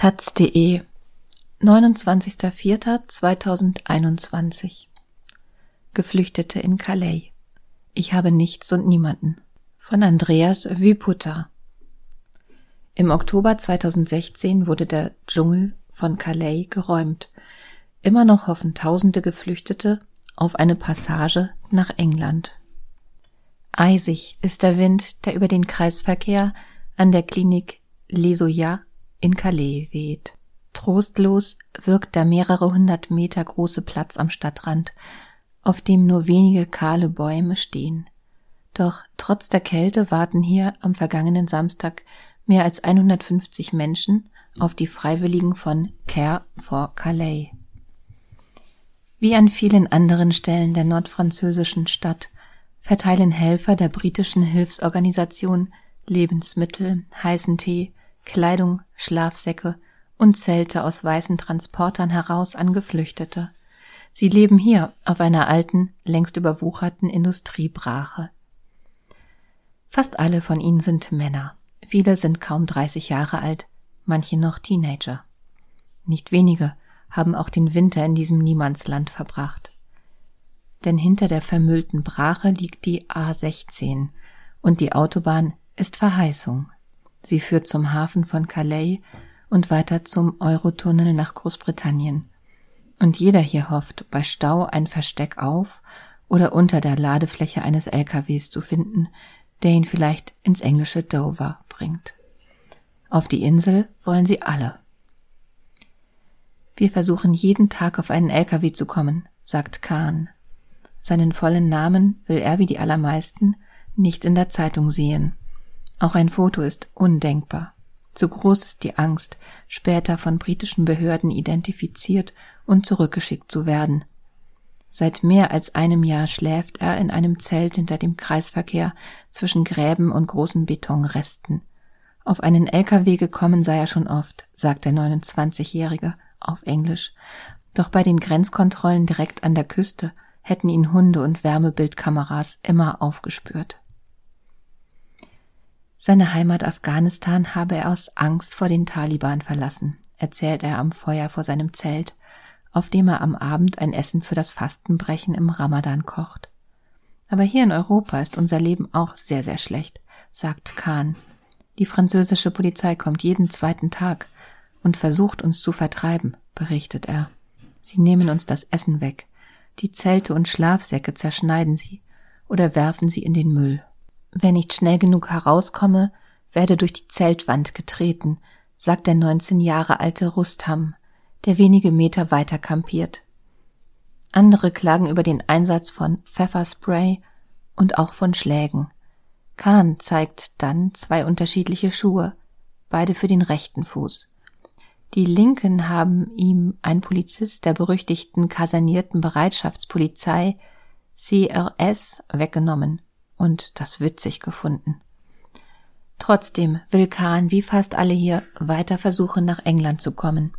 taz.de 29.04.2021 Geflüchtete in Calais. Ich habe nichts und niemanden. Von Andreas Wyputta. Im Oktober 2016 wurde der Dschungel von Calais geräumt. Immer noch hoffen tausende Geflüchtete auf eine Passage nach England. Eisig ist der Wind, der über den Kreisverkehr an der Klinik Lesoya in Calais weht. Trostlos wirkt der mehrere hundert Meter große Platz am Stadtrand, auf dem nur wenige kahle Bäume stehen. Doch trotz der Kälte warten hier am vergangenen Samstag mehr als 150 Menschen auf die Freiwilligen von Care for Calais. Wie an vielen anderen Stellen der nordfranzösischen Stadt verteilen Helfer der britischen Hilfsorganisation Lebensmittel, heißen Tee, Kleidung, Schlafsäcke und Zelte aus weißen Transportern heraus an Geflüchtete. Sie leben hier auf einer alten, längst überwucherten Industriebrache. Fast alle von ihnen sind Männer. Viele sind kaum 30 Jahre alt, manche noch Teenager. Nicht wenige haben auch den Winter in diesem Niemandsland verbracht. Denn hinter der vermüllten Brache liegt die A16 und die Autobahn ist Verheißung. Sie führt zum Hafen von Calais und weiter zum Eurotunnel nach Großbritannien. Und jeder hier hofft, bei Stau ein Versteck auf oder unter der Ladefläche eines LKWs zu finden, der ihn vielleicht ins englische Dover bringt. Auf die Insel wollen sie alle. Wir versuchen jeden Tag auf einen LKW zu kommen, sagt Kahn. Seinen vollen Namen will er wie die allermeisten nicht in der Zeitung sehen. Auch ein Foto ist undenkbar. Zu groß ist die Angst, später von britischen Behörden identifiziert und zurückgeschickt zu werden. Seit mehr als einem Jahr schläft er in einem Zelt hinter dem Kreisverkehr zwischen Gräben und großen Betonresten. Auf einen LKW gekommen sei er schon oft, sagt der 29-Jährige auf Englisch. Doch bei den Grenzkontrollen direkt an der Küste hätten ihn Hunde und Wärmebildkameras immer aufgespürt. Seine Heimat Afghanistan habe er aus Angst vor den Taliban verlassen, erzählt er am Feuer vor seinem Zelt, auf dem er am Abend ein Essen für das Fastenbrechen im Ramadan kocht. Aber hier in Europa ist unser Leben auch sehr, sehr schlecht, sagt Kahn. Die französische Polizei kommt jeden zweiten Tag und versucht uns zu vertreiben, berichtet er. Sie nehmen uns das Essen weg, die Zelte und Schlafsäcke zerschneiden sie oder werfen sie in den Müll. Wer nicht schnell genug herauskomme, werde durch die Zeltwand getreten, sagt der 19 Jahre alte Rustam, der wenige Meter weiter kampiert. Andere klagen über den Einsatz von Pfefferspray und auch von Schlägen. Kahn zeigt dann zwei unterschiedliche Schuhe, beide für den rechten Fuß. Die Linken haben ihm ein Polizist der berüchtigten kasernierten Bereitschaftspolizei CRS weggenommen und das witzig gefunden. Trotzdem will Kahn wie fast alle hier weiter versuchen, nach England zu kommen.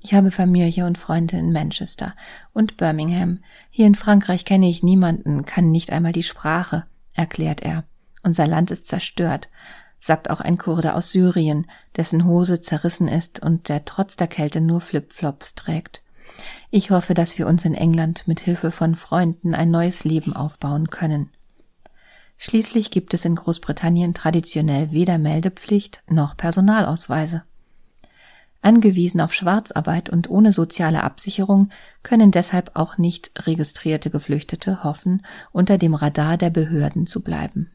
Ich habe Familie und Freunde in Manchester und Birmingham. Hier in Frankreich kenne ich niemanden, kann nicht einmal die Sprache, erklärt er. Unser Land ist zerstört, sagt auch ein Kurde aus Syrien, dessen Hose zerrissen ist und der trotz der Kälte nur Flipflops trägt. Ich hoffe, dass wir uns in England mit Hilfe von Freunden ein neues Leben aufbauen können. Schließlich gibt es in Großbritannien traditionell weder Meldepflicht noch Personalausweise. Angewiesen auf Schwarzarbeit und ohne soziale Absicherung können deshalb auch nicht registrierte Geflüchtete hoffen, unter dem Radar der Behörden zu bleiben.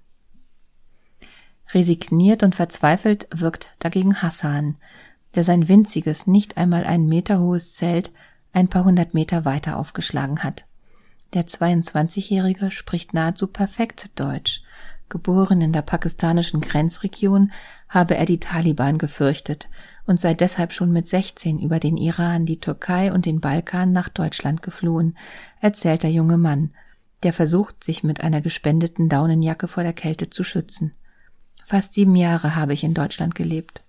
Resigniert und verzweifelt wirkt dagegen Hassan, der sein winziges, nicht einmal einen Meter hohes Zelt ein paar hundert Meter weiter aufgeschlagen hat. Der 22-Jährige spricht nahezu perfekt Deutsch. Geboren in der pakistanischen Grenzregion habe er die Taliban gefürchtet und sei deshalb schon mit 16 über den Iran, die Türkei und den Balkan nach Deutschland geflohen, erzählt der junge Mann, der versucht, sich mit einer gespendeten Daunenjacke vor der Kälte zu schützen. Fast sieben Jahre habe ich in Deutschland gelebt.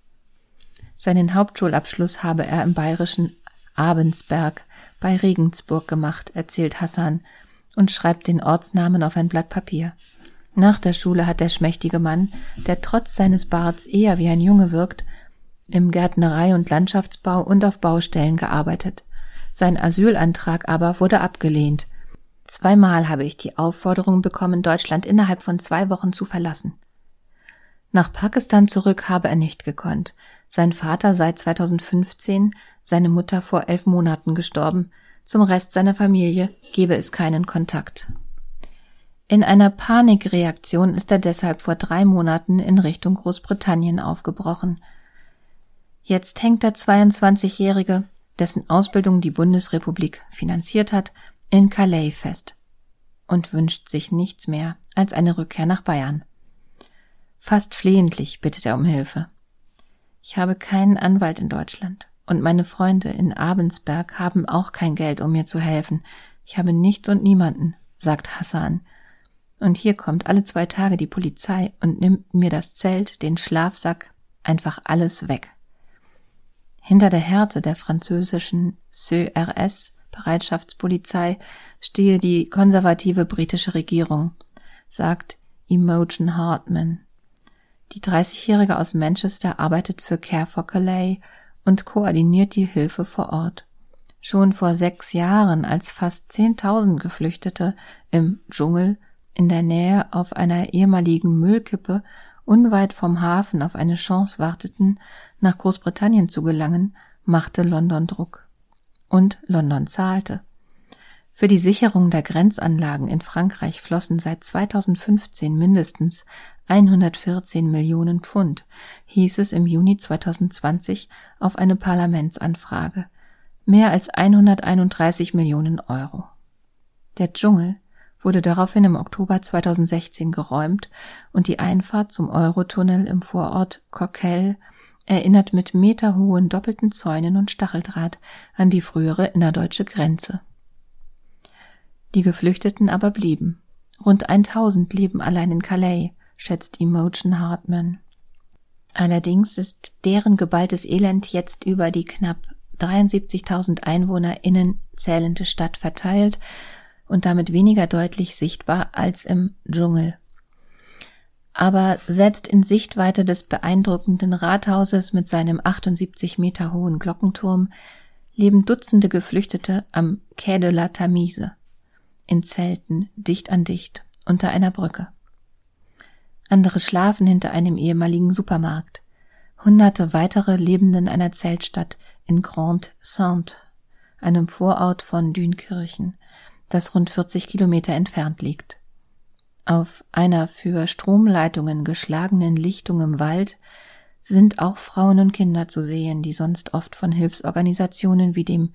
Seinen Hauptschulabschluss habe er im bayerischen Abensberg bei Regensburg gemacht, erzählt Hassan und schreibt den Ortsnamen auf ein Blatt Papier. Nach der Schule hat der schmächtige Mann, der trotz seines Barts eher wie ein Junge wirkt, im Gärtnerei und Landschaftsbau und auf Baustellen gearbeitet. Sein Asylantrag aber wurde abgelehnt. Zweimal habe ich die Aufforderung bekommen, Deutschland innerhalb von zwei Wochen zu verlassen. Nach Pakistan zurück habe er nicht gekonnt. Sein Vater sei 2015, seine Mutter vor elf Monaten gestorben. Zum Rest seiner Familie gebe es keinen Kontakt. In einer Panikreaktion ist er deshalb vor drei Monaten in Richtung Großbritannien aufgebrochen. Jetzt hängt der 22-Jährige, dessen Ausbildung die Bundesrepublik finanziert hat, in Calais fest und wünscht sich nichts mehr als eine Rückkehr nach Bayern. Fast flehentlich bittet er um Hilfe. Ich habe keinen Anwalt in Deutschland und meine Freunde in Abensberg haben auch kein Geld, um mir zu helfen. Ich habe nichts und niemanden, sagt Hassan. Und hier kommt alle zwei Tage die Polizei und nimmt mir das Zelt, den Schlafsack, einfach alles weg. Hinter der Härte der französischen CRS Bereitschaftspolizei stehe die konservative britische Regierung, sagt Imogen Hartman. Die 30-Jährige aus Manchester arbeitet für Care for Calais und koordiniert die Hilfe vor Ort. Schon vor sechs Jahren, als fast 10.000 Geflüchtete im Dschungel in der Nähe auf einer ehemaligen Müllkippe unweit vom Hafen auf eine Chance warteten, nach Großbritannien zu gelangen, machte London Druck und London zahlte. Für die Sicherung der Grenzanlagen in Frankreich flossen seit 2015 mindestens 114 Millionen Pfund, hieß es im Juni 2020 auf eine Parlamentsanfrage. Mehr als 131 Millionen Euro. Der Dschungel wurde daraufhin im Oktober 2016 geräumt und die Einfahrt zum Eurotunnel im Vorort Coquelles erinnert mit meterhohen doppelten Zäunen und Stacheldraht an die frühere innerdeutsche Grenze. Die Geflüchteten aber blieben. Rund 1000 leben allein in Calais, schätzt Imogen Hartman. Allerdings ist deren geballtes Elend jetzt über die knapp 73.000 EinwohnerInnen zählende Stadt verteilt und damit weniger deutlich sichtbar als im Dschungel aber selbst in Sichtweite des beeindruckenden Rathauses mit seinem 78 Meter hohen Glockenturm leben Dutzende Geflüchtete am Quai de la Tamise, in Zelten, dicht an dicht, unter einer Brücke. Andere schlafen hinter einem ehemaligen Supermarkt. Hunderte weitere leben in einer Zeltstadt in Grand Sainte, einem Vorort von Dünkirchen, das rund 40 Kilometer entfernt liegt. Auf einer für Stromleitungen geschlagenen Lichtung im Wald sind auch Frauen und Kinder zu sehen, die sonst oft von Hilfsorganisationen wie dem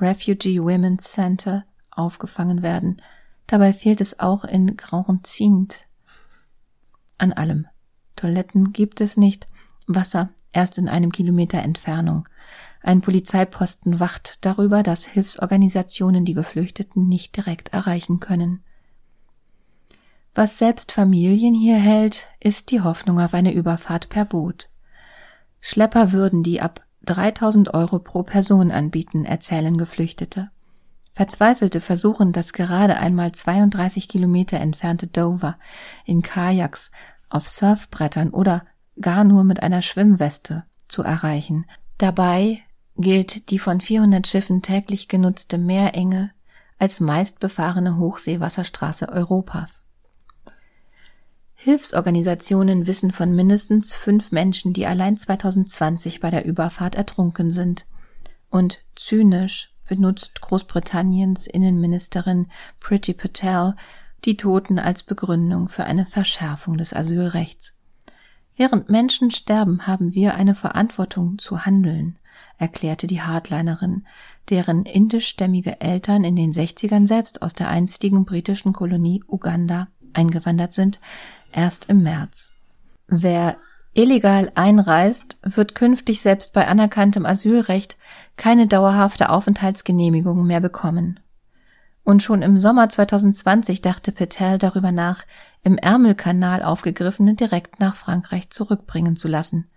Refugee Women's Center aufgefangen werden. Dabei fehlt es auch in Grand Zint an allem. Toiletten gibt es nicht, Wasser erst in einem Kilometer Entfernung. Ein Polizeiposten wacht darüber, dass Hilfsorganisationen die Geflüchteten nicht direkt erreichen können. Was selbst Familien hier hält, ist die Hoffnung auf eine Überfahrt per Boot. Schlepper würden die ab 3000 Euro pro Person anbieten, erzählen Geflüchtete. Verzweifelte versuchen, das gerade einmal 32 Kilometer entfernte Dover in Kajaks, auf Surfbrettern oder gar nur mit einer Schwimmweste zu erreichen. Dabei gilt die von 400 Schiffen täglich genutzte Meerenge als meistbefahrene Hochseewasserstraße Europas. Hilfsorganisationen wissen von mindestens fünf Menschen, die allein 2020 bei der Überfahrt ertrunken sind. Und zynisch benutzt Großbritanniens Innenministerin Priti Patel die Toten als Begründung für eine Verschärfung des Asylrechts. Während Menschen sterben, haben wir eine Verantwortung zu handeln, erklärte die Hardlinerin, deren indischstämmige Eltern in den 60ern selbst aus der einstigen britischen Kolonie Uganda eingewandert sind, erst im März. Wer illegal einreist, wird künftig selbst bei anerkanntem Asylrecht keine dauerhafte Aufenthaltsgenehmigung mehr bekommen. Und schon im Sommer 2020 dachte Petel darüber nach, im Ärmelkanal aufgegriffene direkt nach Frankreich zurückbringen zu lassen.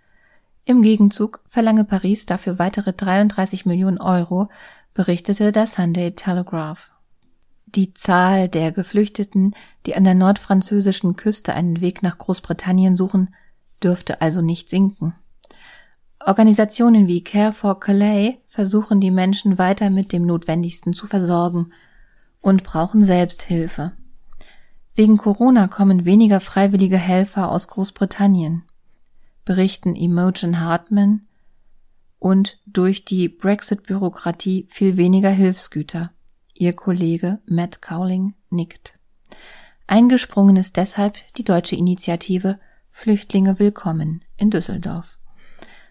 Im Gegenzug verlange Paris dafür weitere 33 Millionen Euro, berichtete der Sunday Telegraph. Die Zahl der Geflüchteten, die an der nordfranzösischen Küste einen Weg nach Großbritannien suchen, dürfte also nicht sinken. Organisationen wie Care for Calais versuchen die Menschen weiter mit dem Notwendigsten zu versorgen und brauchen Selbsthilfe. Wegen Corona kommen weniger freiwillige Helfer aus Großbritannien, berichten Imogen Hartman, und durch die Brexit-Bürokratie viel weniger Hilfsgüter. Ihr Kollege Matt Cowling nickt. Eingesprungen ist deshalb die deutsche Initiative Flüchtlinge willkommen in Düsseldorf.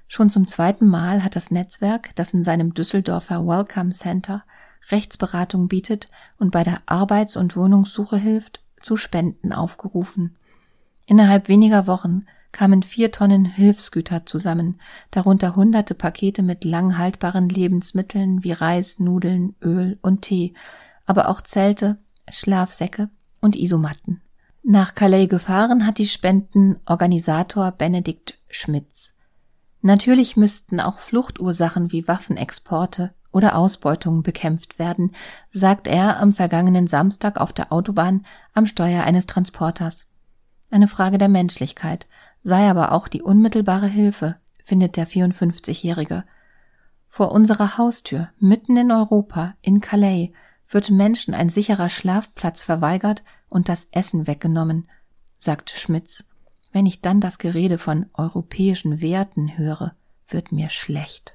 Schon zum zweiten Mal hat das Netzwerk, das in seinem Düsseldorfer Welcome Center Rechtsberatung bietet und bei der Arbeits- und Wohnungssuche hilft, zu Spenden aufgerufen. Innerhalb weniger Wochen kamen vier Tonnen Hilfsgüter zusammen, darunter hunderte Pakete mit lang haltbaren Lebensmitteln wie Reis, Nudeln, Öl und Tee, aber auch Zelte, Schlafsäcke und Isomatten. Nach Calais gefahren hat die Spendenorganisator Benedikt Schmitz. Natürlich müssten auch Fluchtursachen wie Waffenexporte oder Ausbeutung bekämpft werden, sagt er am vergangenen Samstag auf der Autobahn am Steuer eines Transporters. Eine Frage der Menschlichkeit, sei aber auch die unmittelbare Hilfe, findet der 54-Jährige. Vor unserer Haustür, mitten in Europa, in Calais, wird Menschen ein sicherer Schlafplatz verweigert und das Essen weggenommen, sagt Schmitz. Wenn ich dann das Gerede von europäischen Werten höre, wird mir schlecht.